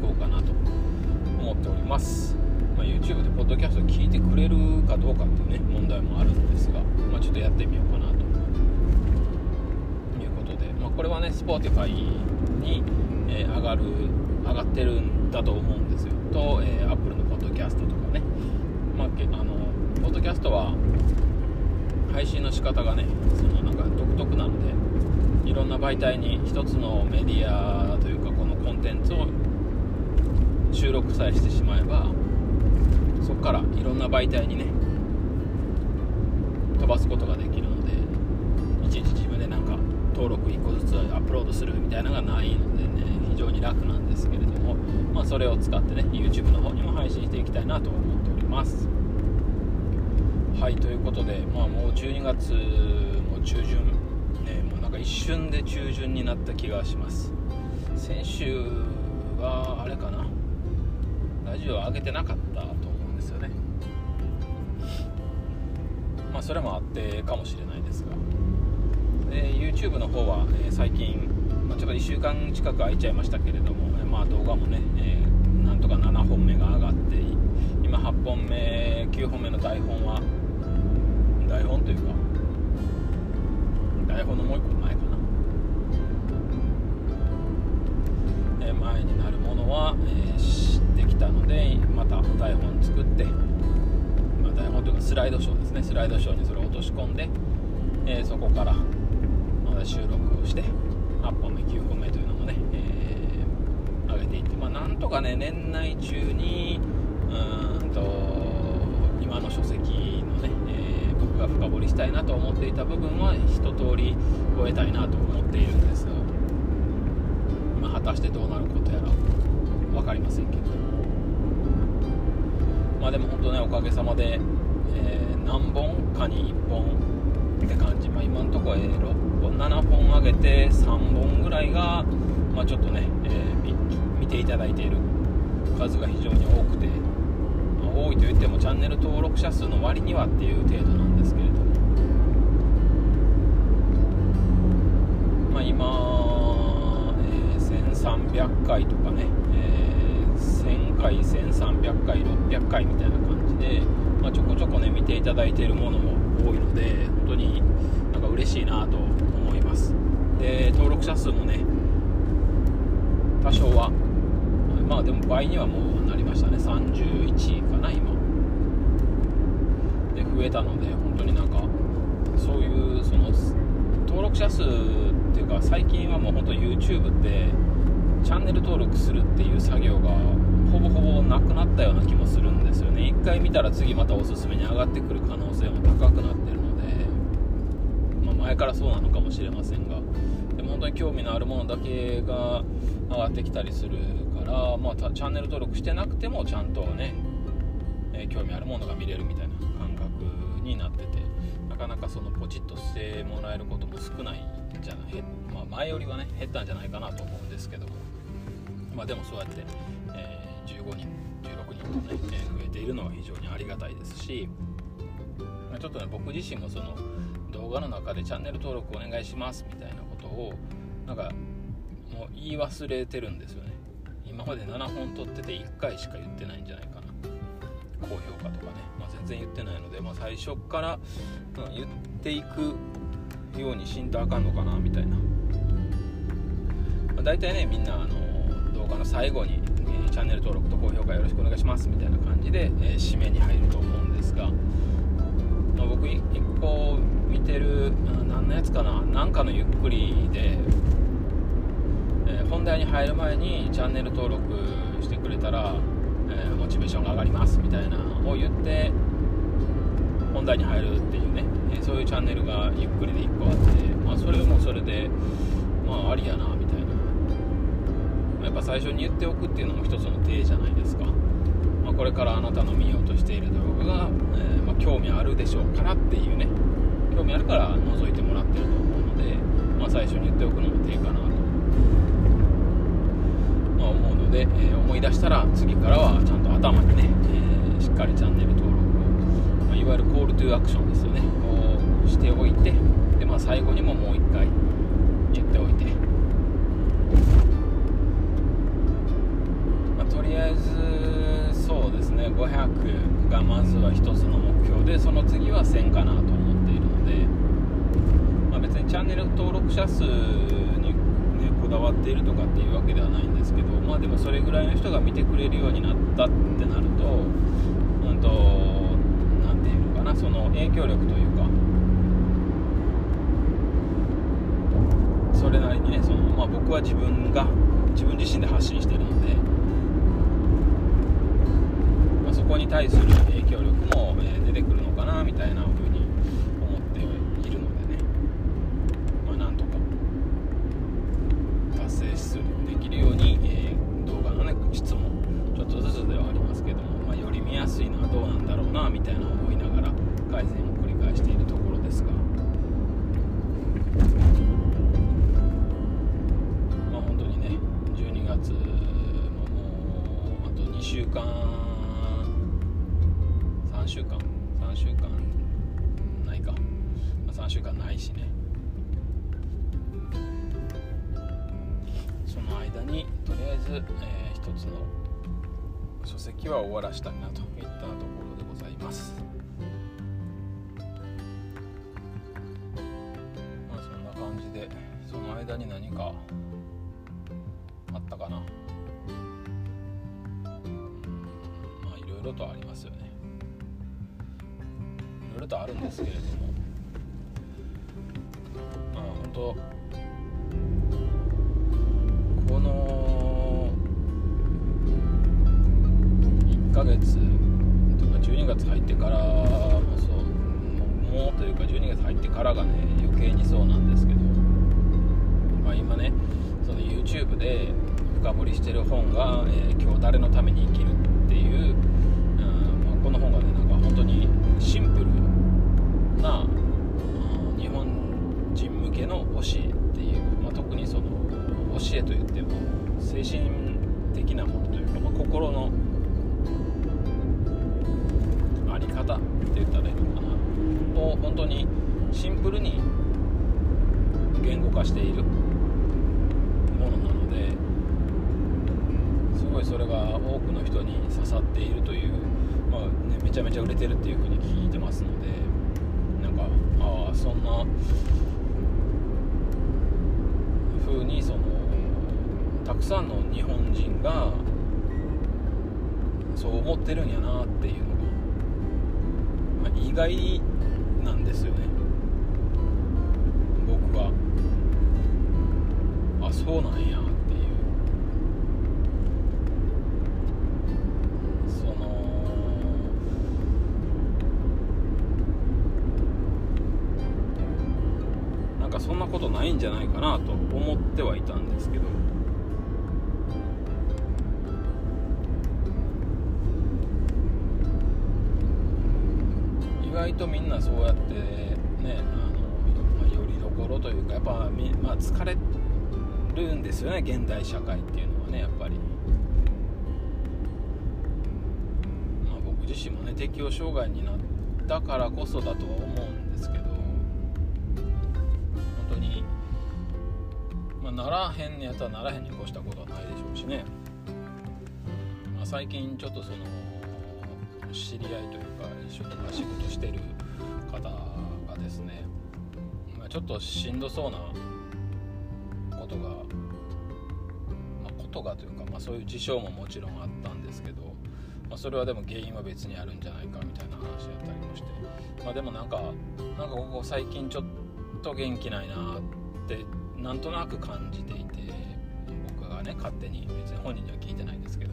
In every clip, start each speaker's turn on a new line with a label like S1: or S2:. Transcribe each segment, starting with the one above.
S1: こうかなと思っております、まあ、YouTube でポッドキャスト聞いてくれるかどうかっていうね問題もあるんですが、まあ、ちょっとやってみようかなということで、まあ、これはね Spotify に、えー、上がる上がってるんだと思うんですよ。と、えー、Apple のポッドキャストとかね、まあ、あのポッドキャストは配信の仕方がねそのなんか独特なのでいろんな媒体に一つのメディアというかこのコンテンツを収録さえしてしまえばそこからいろんな媒体にね飛ばすことができるのでいちいち自分でなんか登録1個ずつアップロードするみたいなのがないのでね非常に楽なんですけれども、まあ、それを使ってね YouTube の方にも配信していきたいなと思っております。はいということで、まあ、もう12月も中旬、ね、もうなんか一瞬で中旬になった気がします。先週はあれかなジオ上げてなかったと思うんですよね。まあそれもあってかもしれないですが。で YouTube の方は、えー、最近、まあ、ちょっと1週間近く空いちゃいましたけれども、えー、まあ動画もね、えー、なんとか7本目が上がって今8本目9本目の台本は台本というか台本のもう一個前、になるものは、え知ってきたのでまた台本作って、まあ、台本というかスライドショーですね。スライドショーにそれを落とし込んで、えそこからまた収録をして8本目9本目というのもね、えー、上げていってまあなんとかね年内中にうんと今の書籍のね、え僕が深掘りしたいなと思っていた部分は一通り終えたいなと思っているんですが、果たしてどうなることやら分かりませんけど。まあでも本当ねおかげさまで、えー、何本かに1本って感じ、まあ、今のところ、え6本7本上げて3本ぐらいが、まあ、ちょっとね、えー、見ていただいている数が非常に多くて。多いと言ってもチャンネル登録者数の割にはっていう程度な800回とかね、えー、1000回1300回600回みたいな感じで、まあ、ちょこちょこね見ていただいているものも多いので本当になんか嬉しいなと思います。で登録者数もね多少はまあでも倍にはもうなりましたね。31かな今。で増えたので本当になんかそういうその登録者数っていうか最近はもう本当 YouTube ってチャンネル登録するっていう作業がほぼほぼなくなったような気もするんですよね。1回見たら次またおすすめに上がってくる可能性も高くなってるので、まあ、前からそうなのかもしれませんが。でも本当に興味のあるものだけが上がってきたりするから、まあ、チャンネル登録してなくてもちゃんとね、えー、興味あるものが見れるみたいな感覚になってて。なかなかそのポチッとしてもらえることも少ないじゃない、まあ、前よりはね減ったんじゃないかなと思うんですけども、まあ、でもそうやって、えー、15人16人とね、えー、増えているのは非常にありがたいですし、まあ、ちょっとね僕自身もその動画の中でチャンネル登録お願いしますみたいなことをなんかもう言い忘れてるんですよね。今まで7本撮ってて1回しか言ってないんじゃないかな。高評価とかね、まあ、全然言ってないので、まあ、最初から、うん、言っていくようにしんとあかんのかなみたいな、まあ、大体ねみんなあの動画の最後に、えー、チャンネル登録と高評価よろしくお願いしますみたいな感じで、えー、締めに入ると思うんですが、まあ、僕1個見てる何のやつかな？なんかのゆっくりでえ本題に入る前にチャンネル登録してくれたら、え、モチベーションが上がりますみたいなを言って本題に入るっていうね、え、そういうチャンネルがゆっくりで1個あって、まあ、それもそれで、まあ、ありやなみたいなやっぱ最初に言っておくっていうのも一つの手じゃないですか、まあ、これからあなたの見ようとしている動画が、えー、ま興味あるでしょうからっていうね。興味あるから覗いてもらってると思うので、まあ、最初に言っておくのも手かなと。ま思うので、えー、思い出したら次からはちゃんと頭にね、えー、しっかりチャンネル登録をまいわゆるコールトゥーアクションですよね。をしておいてで、まあ、最後にももう一回500がまずは一つの目標でその次は1000かなと思っているので、まあ、別にチャンネル登録者数に、ね、こだわっているとかっていうわけではないんですけどまあでもそれぐらいの人が見てくれるようになったってなるとうんとなその影響力というかそれなりにねその、まあ、僕は自分が自分自身で発信してるので、対する影響力も、え、出てくるのかなみたいな風にいろとあるんですけれどもまあ本当この1ヶ月とか12月入ってからもそうもうというか12月入ってからがね余計にそうなんですけどまあ、今ねその YouTube で深掘りしてる本が、えー、今日誰のために生きる」っていう、な、うん、日本人向けの教えっていう、まあ、特にその教えといっても精神的なものというか、まあ、心のあり方って言ったらいいのかな。を本当にシンプルに言語化しているものなのですごいそれが多くの人に刺さっているという、まあね、めちゃめちゃ売れてるっていう風に聞いてますので。そんな風にそのたくさんの日本人がそう思ってるんやなっていうのが、まあ、意外なんですよね。僕は。あそうなんや。ないんじゃないかなと思ってはいたんですけど意外とみんなそうやってねあの、まあ、よりどころというかやっぱ、まあ、疲れるんですよね現代社会っていうのはねやっぱり。まあ、僕自身もね適応障害になったからこそだとは思へんやったらならへんに越したことはないでしょうしね、まあ、最近ちょっとその知り合いというか一緒に仕事してる方がですね、まあ、ちょっとしんどそうなことが、まあ、ことがというか、まあ、そういう事象ももちろんあったんですけど、まあ、それはでも原因は別にあるんじゃないかみたいな話だったりもして、まあ、でもなんかなんかここ最近ちょっと元気ないなってなんとなく感じていて僕がね勝手に別に本人には聞いてないんですけど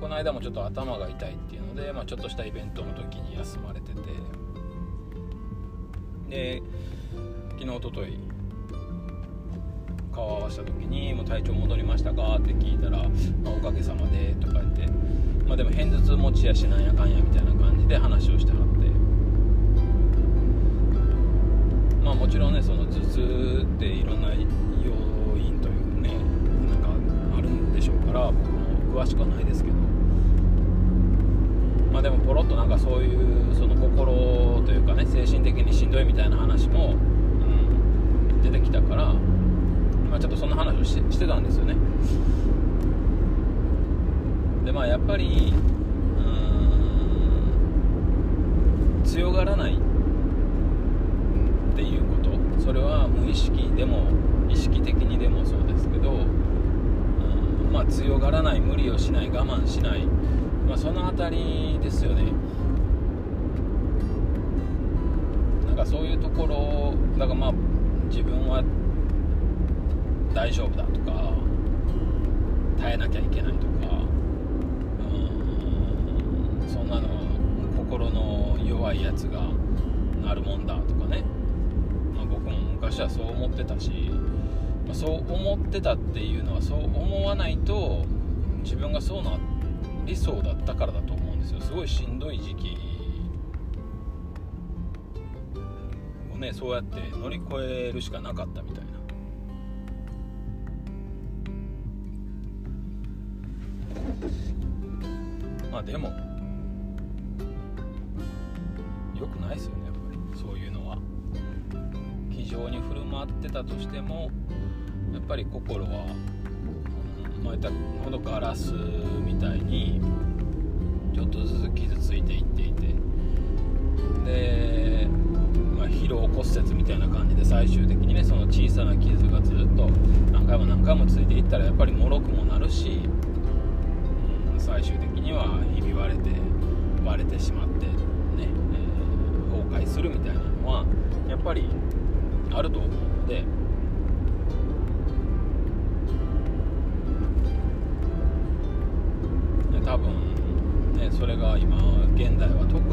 S1: この間もちょっと頭が痛いっていうので、まあ、ちょっとしたイベントの時に休まれててで昨日おととい顔を合わせた時に「もう体調戻りましたか?」って聞いたら「まあ、おかげさまで」とか言ってまあでも偏頭痛持ちやしなんやかんやみたいな感じで話をしてはってもちろんねその頭痛っていろんな要因というかねなんかあるんでしょうから僕も詳しくはないですけど。まあでもポロッとなんかそういうその心というかね精神的にしんどいみたいな話も、うん、出てきたから、まあ、ちょっとそんな話をしてたんですよね。でまあやっぱりうん強がらないそれは無意識でも意識的にでもそうですけど、うんまあ、強がらない無理をしない我慢しない、まあ、その辺りですよね。なんかそういうところだからまあ自分は大丈夫だとか耐えなきゃいけないとかうんそんなの心の弱いやつがなるもんだとか、昔はそう思ってたし、まあ、そう思ってたっていうのはそう思わないと自分がそうな理想だったからだと思うんですよ。すごいしんどい時期をねそうやって乗り越えるしかなかったみたいな。まあでもとしてもやっぱり心は、うん、まあ、たほどガラスみたいにちょっとずつ傷ついていっていて。で、まあ、疲労骨折みたいな感じで最終的にねその小さな傷がずっと何回も何回もついていったらやっぱりもろくもなるし最終的にはひび割れて割れてしまってね、えー、崩壊するみたいなのはやっぱりあると思う。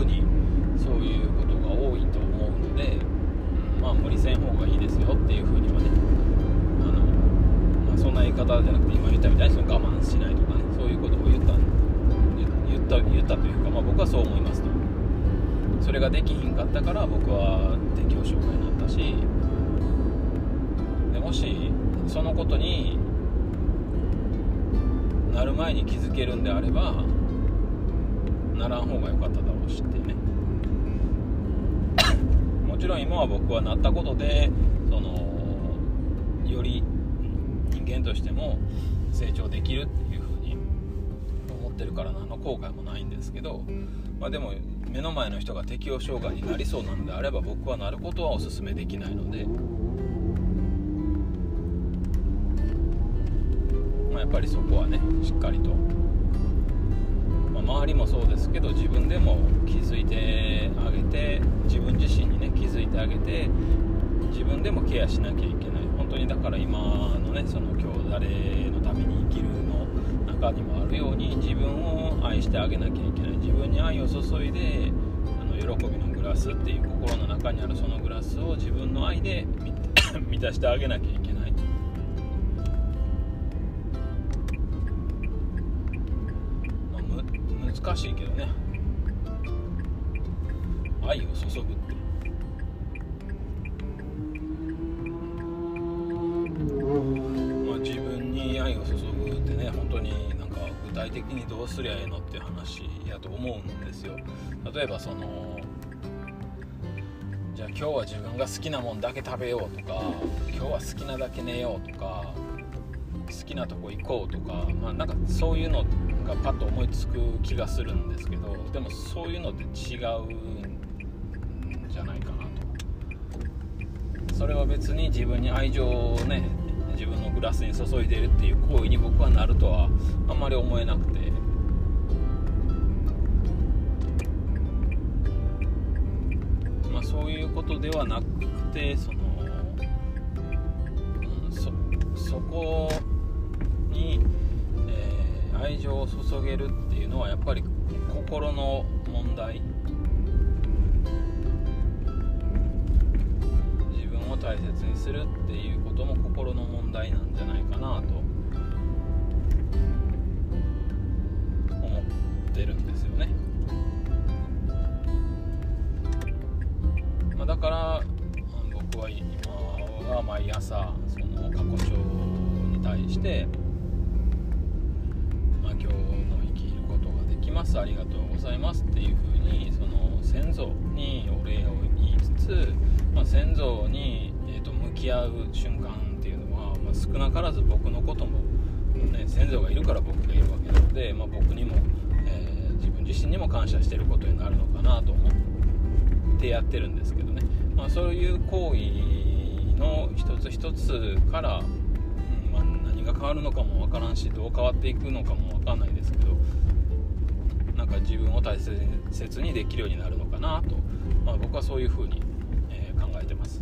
S1: 特にそういうことが多いと思うので、うん、まあ無理せん方がいいですよっていうふうにはねあの、まあ、そんな言い方じゃなくて今言ったみたいにその我慢しないとかねそういうことを言った言った言ったというか、まあ、僕はそう思いますと。それができひんかったから僕は適応障害になったしでもしそのことになる前に気づけるんであればならん方が良かっただろうしってね。もちろん今は僕はなったことでそのより人間としても成長できるっていう風に思ってるから何の後悔もないんですけど、まあ、でも目の前の人が適応障害になりそうなのであれば僕はなることはお勧めできないので、まあ、やっぱりそこはねしっかりと、周りもそうですけど自分でも気づいてあげて自分自身にね気づいてあげて自分でもケアしなきゃいけない。本当にだから今のねその今日誰のために生きるの中にもあるように自分を愛してあげなきゃいけない。自分に愛を注いであの喜びのグラスっていう心の中にあるそのグラスを自分の愛で満たしてあげなきゃ難しいけどね。愛を注ぐって。まあ自分に愛を注ぐってね本当に具体的にどうすりゃええのっていう話やと思うんですよ。例えばそのじゃあ今日は自分が好きなもんだけ食べようとか今日は好きなだけ寝ようとか好きなとこ行こうとかまあなんかそういうのがパッと思いつく気がするんですけどでもそういうのって違うんじゃないかなと。それは別に自分に愛情をね自分のグラスに注いでるっていう行為に僕はなるとはあんまり思えなくて。まあそういうことではなくてその、うん、そそこに、愛情を注げるっていうのはやっぱり心の問題。自分を大切にするっていうことも心の問題なんじゃないかなと。思ってるんですよね、まあ、だから僕は今は毎朝その過去帳に対してますありがとうございますっていうふうにその先祖にお礼を言いつつ、ま先祖に、えーと、向き合う瞬間っていうのは、まあ、少なからず僕のことも、ね、先祖がいるから僕がいるわけなので、まあ、僕にも、えー、自分自身にも感謝してることになるのかなと思ってやってるんですけどね、まあ、そういう行為の一つ一つから、うんまあ、何が変わるのかもわからんしどう変わっていくのかもわかんないですけどなんか自分を大切にできるようになるのかなと、まあ、僕はそういうふうに、えー、考えてます。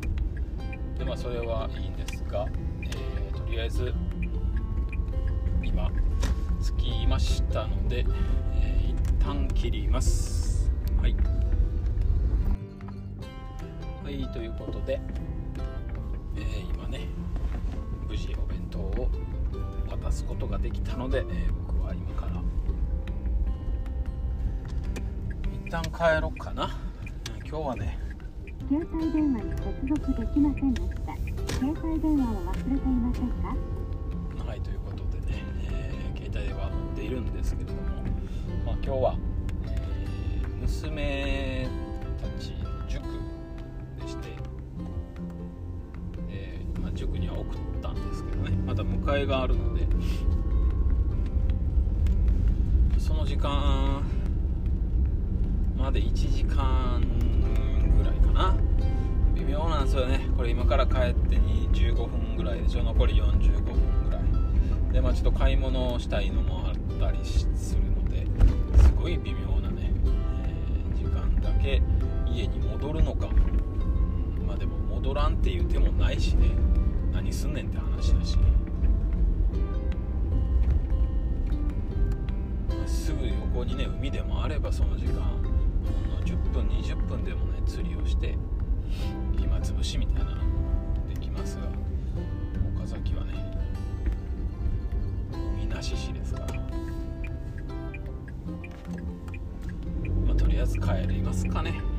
S1: でまあそれはいいんですが、えー、とりあえず今着きましたので、えー、一旦切ります。はい。はいということで、えー、今ね無事お弁当を渡すことができたので、えー、僕旦帰ろうかな。今日はね
S2: 携帯電話に接続できませんでした携帯電話を忘れていませんか？
S1: はいということでね、えー、携帯電話持っているんですけども、まあ、今日は、えー、娘たちの塾でして、えーまあ、塾には送ったんですけどねまた迎えがあるのでその時間で1時間ぐらいかな。微妙なんですよね。これ今から帰ってに15分ぐらいでしょ。残り45分ぐらい。でまあちょっと買い物をしたいのもあったりするのですごい微妙なね、えー、時間だけ家に戻るのか。まあでも戻らんっていう手もないしね。何すんねんって話だし。すぐ横にね海でもあればその時間。10分20分でもね釣りをして暇つぶしみたいなのできますが岡崎はね海なし市ですから、まあ、とりあえず帰りますかね。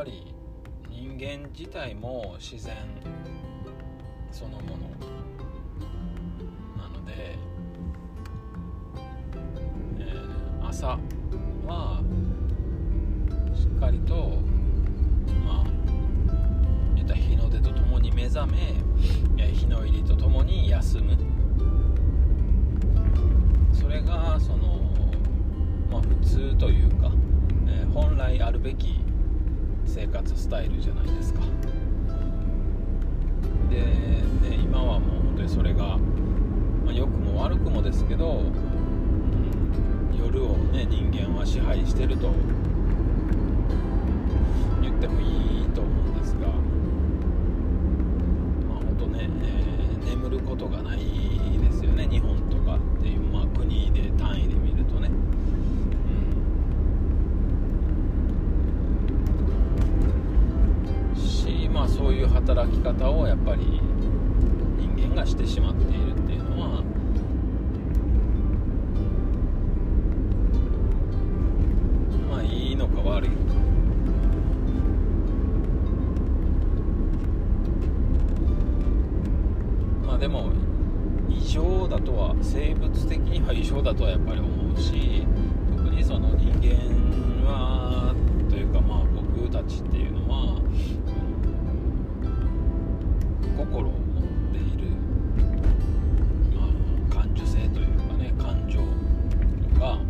S1: ぱり人間自体も自然そのもの。なので朝はしっかりとまあ言った日の出とともに目覚め日の入りとともに休む。それがそのまあ普通というか、えー、本来あるべき生活スタイルじゃないですか。で、ね、今はもう本当にそれが、まあ、良くも悪くもですけどうん夜をね人間は支配してると言ってもいいと思うんですがまあ本当ね、えー、眠ることがないですよね日本でも異常だとは生物的には異常だとはやっぱり思うし特にその人間はというかまあ僕たちっていうのは心を持っている、まあ、感受性というかね感情とか、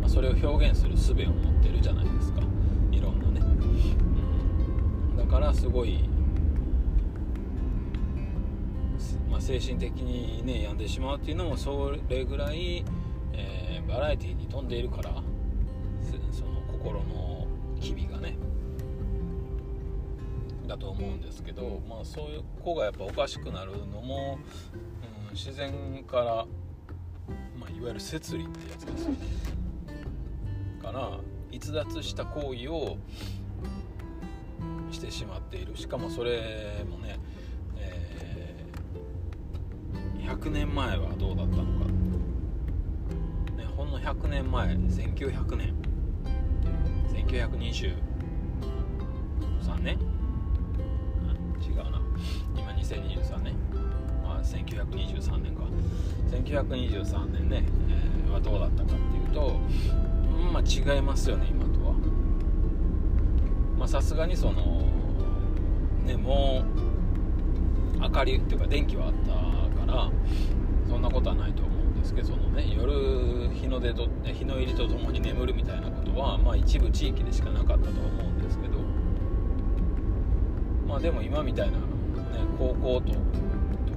S1: まあ、それを表現する術を持ってるじゃないですか。いろんなね、うん、だからすごい、精神的にね病んでしまうっていうのもそれぐらい、えー、バラエティーに富んでいるからその心の機微がねだと思うんですけど、まあ、そういう子がやっぱおかしくなるのも、うん、自然から、まあ、いわゆる摂理ってやつですよから逸脱した行為をしてしまっている。しかもそれもね、100年前はどうだったのか、ね、ほんの100年前1900年。1923年、違うな。今2023年。まあ1923年か。1923年ね、えー、はどうだったかっていうとまあ違いますよね今とは。まあさすがにそのねもう明かりっていうか電気はあったからそんなことはないと思うんですけどそのね夜日の出と日の入りとともに眠るみたいなことはまあ一部地域でしかなかったと思うんですけどまあでも今みたいな、ね、高校とど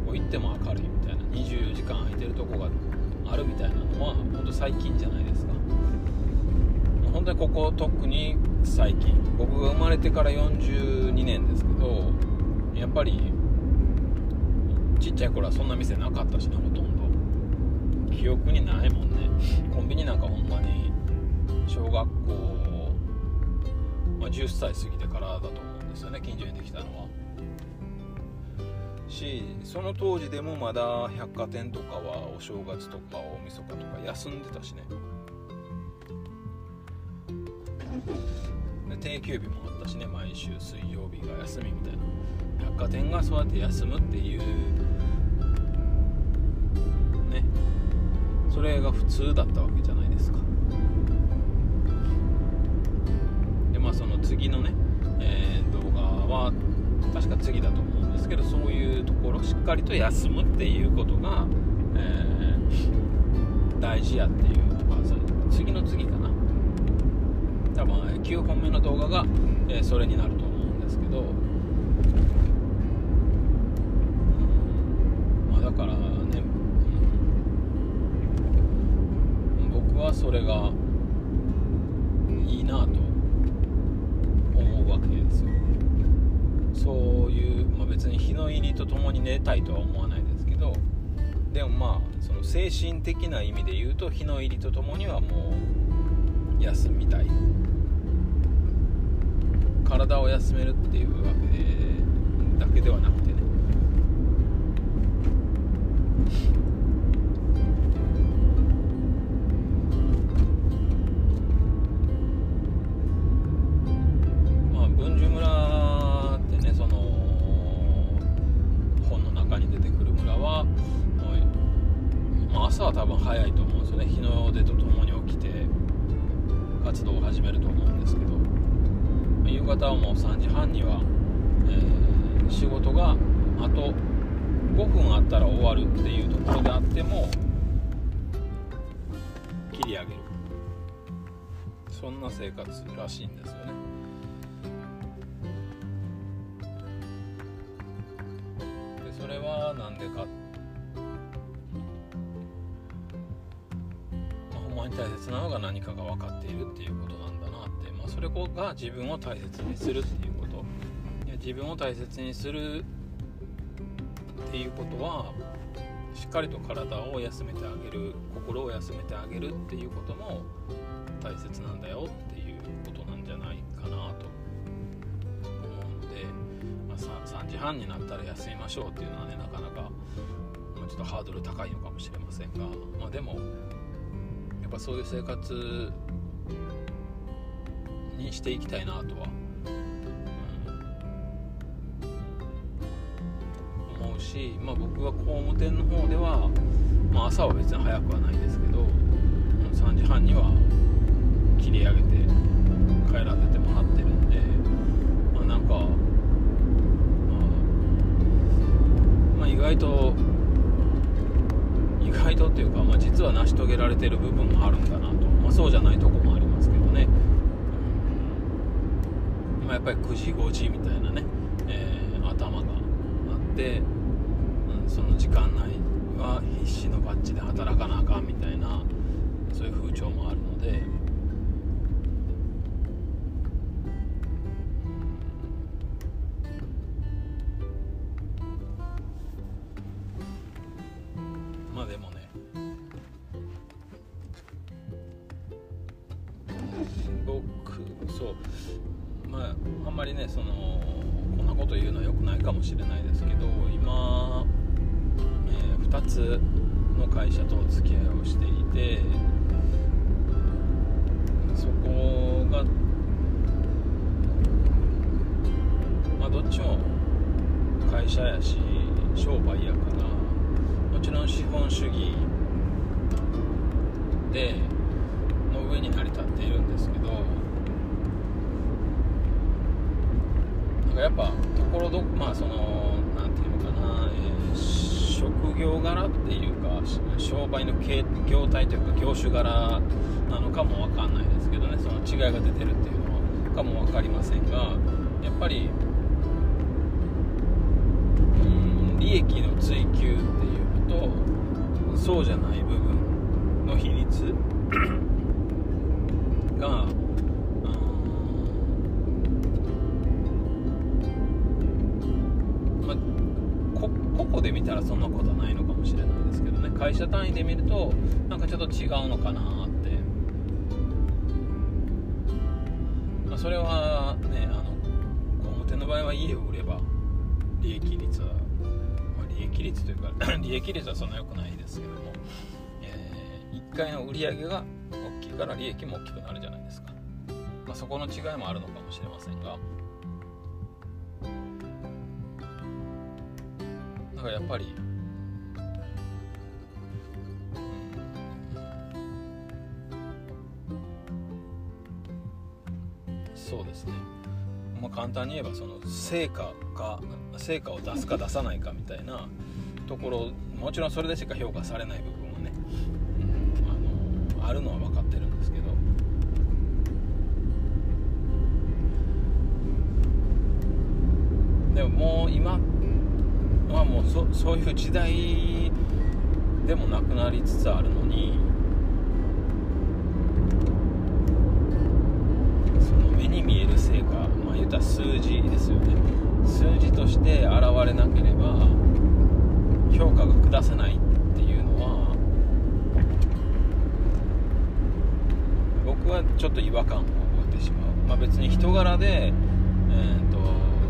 S1: こ行っても明るいみたいな24時間空いてるとこがあるみたいなのは本当最近じゃないですか。本当にここ特に最近。僕が生まれてから42年ですけどやっぱりちっちゃい頃はそんな店なかったしねほとんど。記憶にないもんね。コンビニなんかほんまに小学校、まあ、10歳過ぎてからだと思うんですよね近所にできたのは。しその当時でもまだ百貨店とかはお正月とか大晦日とか休んでたしね。で定休日もあったしね毎週水曜日が休みみたいな。百貨店がそうやって休むっていうそれが普通だったわけじゃないですか。でまあその次のね、えー、動画は確か次だと思うんですけどそういうところしっかりと休むっていうことが、えー、大事やっていう、まあ、次の次かな。多分9本目の動画が、えー、それになると思うんですけど、まあ、だからね、僕はそれがいいなと思うわけですよ。そういう、まあ、別に日の入りとともに寝たいとは思わないですけどでもまあその精神的な意味で言うと日の入りとともにはもう休みたい。体を休めるっていうわけでだけではなくてねまあ文殊村ってねその本の中に出てくる村は、まあ、朝は多分早いと思うんですよね。日の出とともに起きて活動を始めると思うんですけど。夕方はもう3時半には、えー、仕事があと5分あったら終わるっていうところであっても切り上げる。そんな生活らしいんですよね。でか、まあ、ほんまに大切なのが何かが分かっているっていうことなんだなって。まあそれが自分を大切にするっていうこと。いや自分を大切にするっていうことはしっかりと体を休めてあげる心を休めてあげるっていうことも大切なんだよって 3, 3時半になったら休みましょうっていうのはねなかなか、まあ、ちょっとハードル高いのかもしれませんが、まあ、でもやっぱそういう生活にしていきたいなとは、うん、思うし、まあ、僕は工務店の方では、まあ、朝は別に早くはないですけど3時半には切り上げて帰らせてもらってるんで、まあ、なんか、まあ、意外と意外とっていうか、まあ、実は成し遂げられてる部分もあるんだなと、まあ、そうじゃないとこもありますけどね。まあ、やっぱり9時5時みたいなね、えー、頭があって、うん、その時間内は必死のバッジで働かなあかんみたいなそういう風潮もあるので。社やし商売やからもちろん資本主義での上に成り立っているんですけどなんかやっぱところどまあその何て言うのかな、えー、職業柄っていうか商売の業態というか業種柄なのかも分かんないですけどねその違いが出てるっていうのかも分かりませんがやっぱり利益の追求っていうのとそうじゃない部分の比率がまあ個々で見たらそんなことはないのかもしれないですけどね。会社単位で見るとなんかちょっと違うのかなって、まあ、それはねあの工務店の場合は家を売率というか 利益率はそんな良くないですけども、えー、1回の売り上げが大きいから利益も大きくなるじゃないですか、まあ、そこの違いもあるのかもしれませんが。だからやっぱり、そうですね。まあ、簡単に言えばその成果が成果を出すか出さないかみたいなところもちろんそれでしか評価されない部分はね、うん、あのあるのは分かってるんですけど。でももう今はもうそそういう時代でもなくなりつつあるのにその目に見える成果まあ言った数字ですよね。数字として現れなければ評価が下せないっていうのは僕はちょっと違和感を覚えてしまう、まあ、別に人柄で、えーと、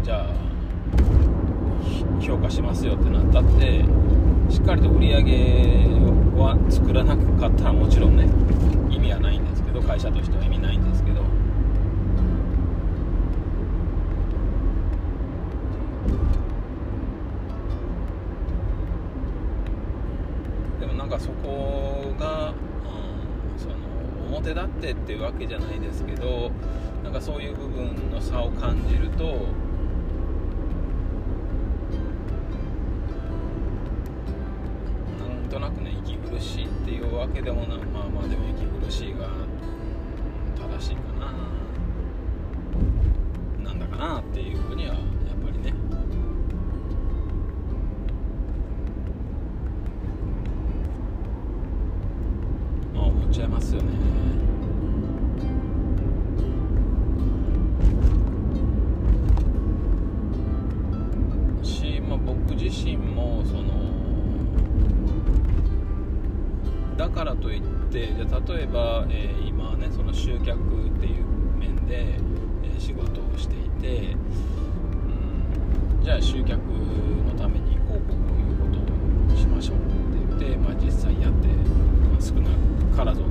S1: じゃあ評価しますよってなったってしっかりと売り上げは作らなかったらもちろんね意味はないんですけど会社としては意味ないんですけどかそこが、うん、その表立ってっていうわけじゃないですけどなんかそういう部分の差を感じると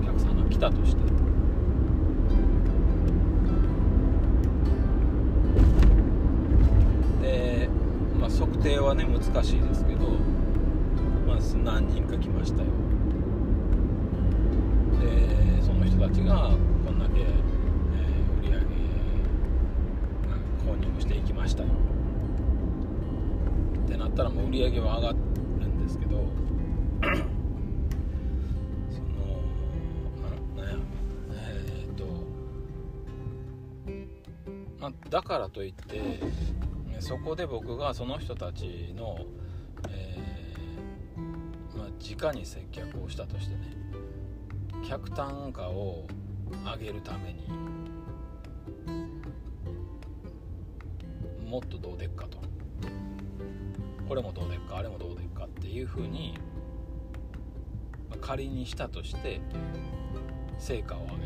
S1: お客さんが来たとして。で、まあ、測定はね難しいですけど、まあ、何人か来ましたよ。でその人たちがこんだけ、えー、売り上げ購入していきましたよ。ってなったらもう売り上げは上がるんだからといってそこで僕がその人たちの、えー、まあ、直に接客をしたとしてね客単価を上げるためにもっとどうでっかと。これもどうでっかあれもどうでっかっていうふうに、仮にしたとして成果を上げ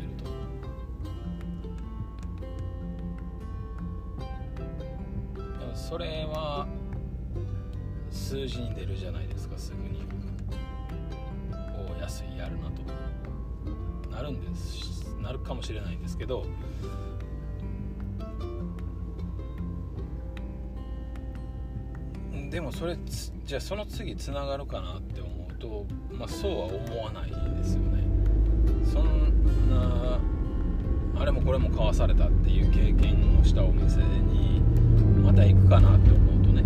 S1: それは数字に出るじゃないですかすぐにお安いやるなと。なるんですなるかもしれないんですけどでもそれじゃあその次つながるかなって思うと、まあ、そうは思わないですよね。そんなあれもこれも買わされたっていう経験をしたお店にまた行くかなって思うとね。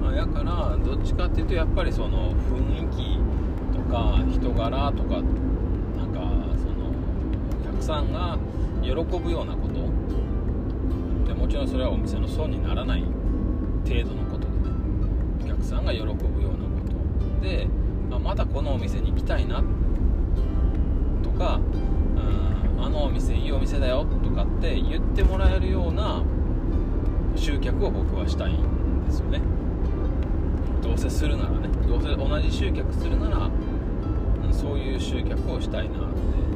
S1: まあだからどっちかっていうとやっぱりその雰囲気とか人柄とかなんかそのお客さんが喜ぶようなこと。でもちろんそれはお店の損にならない程度のことでね。お客さんが喜ぶようなこと。で、ま、たこのお店に行きたいなとかうんあのお店いいお店だよとかって言ってもらえるような集客を僕はしたいんですよね。どうせするならね。どうせ同じ集客するならそういう集客をしたいなって。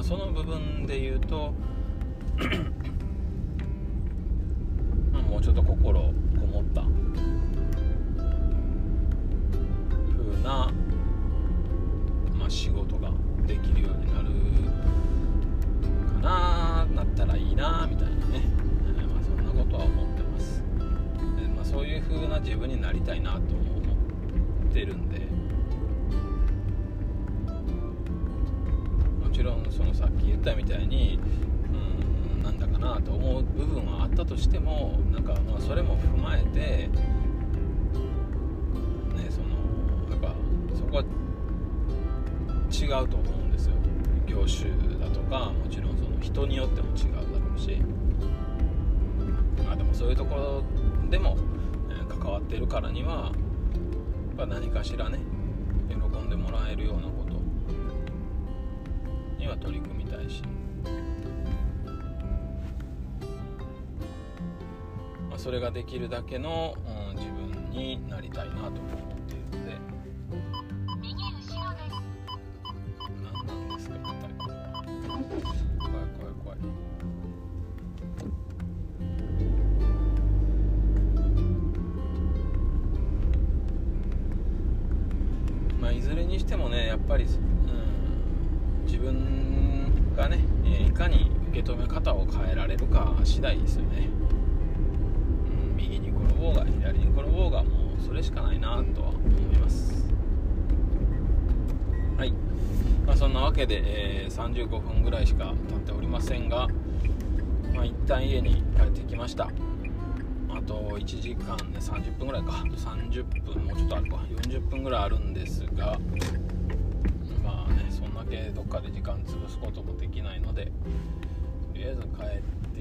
S1: まあ、その部分で言うと まあもうちょっと心こもった風な、まあ、仕事ができるようになるかななったらいいなみたいなね、まあ、そんなことは思ってます。で、まあ、そういう風な自分になりたいなと思ってるんで。そのさっき言ったみたいにうんなんだかなと思う部分はあったとしてもなんかまあそれも踏まえてねそのやっぱそこは違うと思うんですよ。業種だとかもちろんその人によっても違うだろうし。まあでもそういうところでも、え関わってるからにはやっぱ何かしらね喜んでもらえるようなこと取り組みたいし、まあ、それができるだけの、うん、自分になりたいなと思っているので。
S2: 右後ろです。
S1: 何なんですか一体怖い怖い怖い。まあいずれにしてもねやっぱり、うん、自分がね、えいかに受け止め方を変えられるか次第ですよね、うん、右に転ぼうが左に転ぼうがもうそれしかないなとは思います。はい。まあ、そんなわけで、えー35分ぐらいしか経っておりませんが、まあ、一旦家に帰ってきました。あと1時間ね30分ぐらいか。あと30分もうちょっとあるか。40分ぐらいあるんですがあねそんだけどっかで時間潰すこともできないのでとりあえず帰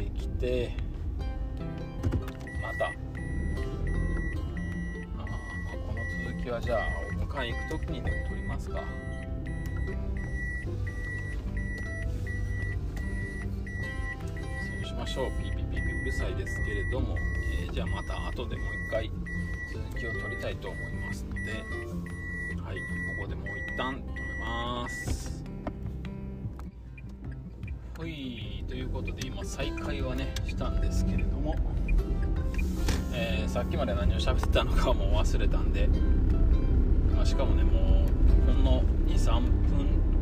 S1: ってきてまた。あまあこの続きはじゃあお迎え行く時にでも録りますか。そうしましょう。ピーピーピーピーうるさいですけれども、えーじゃあまた後でもう一回続きを録りたいと思いますのではいここでもう一旦いということで今再開はねしたんですけれども、えーさっきまで何を喋ってたのかもう忘れたんで、まあ、しかもねもうほんの23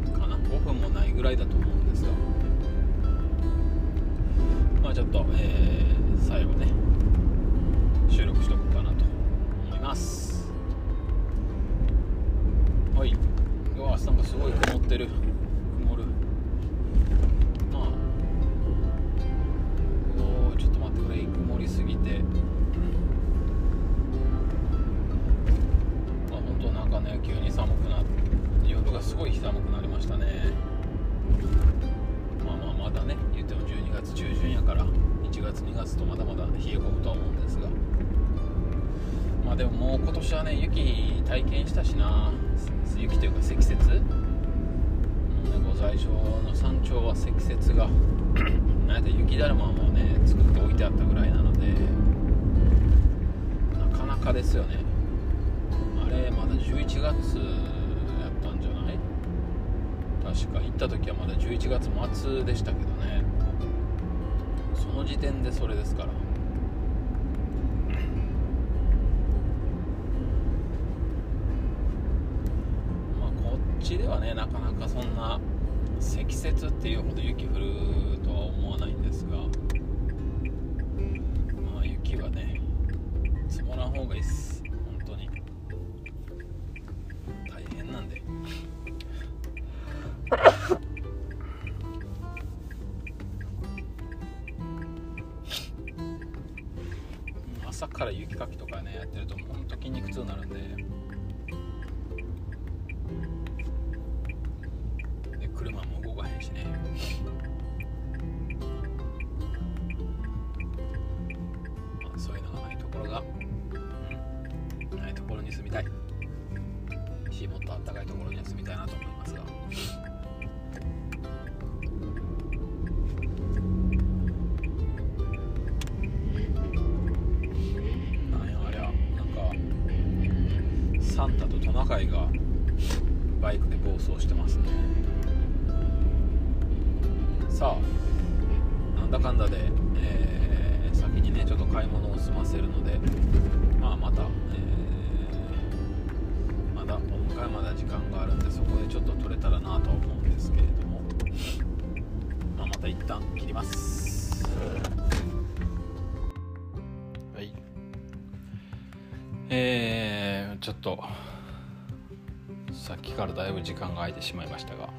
S1: 分かな？5分もないぐらいだと思うんですが。まあちょっと、えー最後ね収録しとこうかなと思います。はい。今日はなんかすごい曇ってる。れまだ11月やったんじゃない？確か行った時はまだ11月末でしたけどね。その時点でそれですから。まあこっちではねなかなかそんな積雪っていうほど雪降るとは思わないんですが。まあ雪はね積もらん方がいいっす。サンタとトナカイがバイクで暴走してますね。さあなんだかんだで、えー先にねちょっと買い物を済ませるのでまあまた、えーまだお迎えまだ時間があるんでそこでちょっと撮れたらなとは思うんですけれども、まあ、また一旦切ります。はい。えー、ちょっとさっきからだいぶ時間が空いてしまいましたが。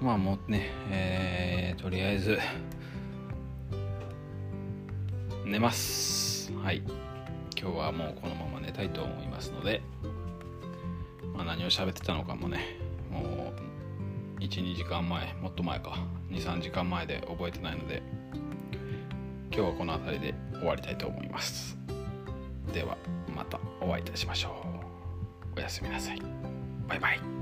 S1: まあもうね、えー、とりあえず寝ます。はい。今日はもうこのまま寝たいと思いますので、まあ、何を喋ってたのかもねもう12時間前もっと前か。23時間前で覚えてないので。今日はこの辺りで。終わりたいと思います。ではまたお会いいたしましょう。おやすみなさい。バイバイ。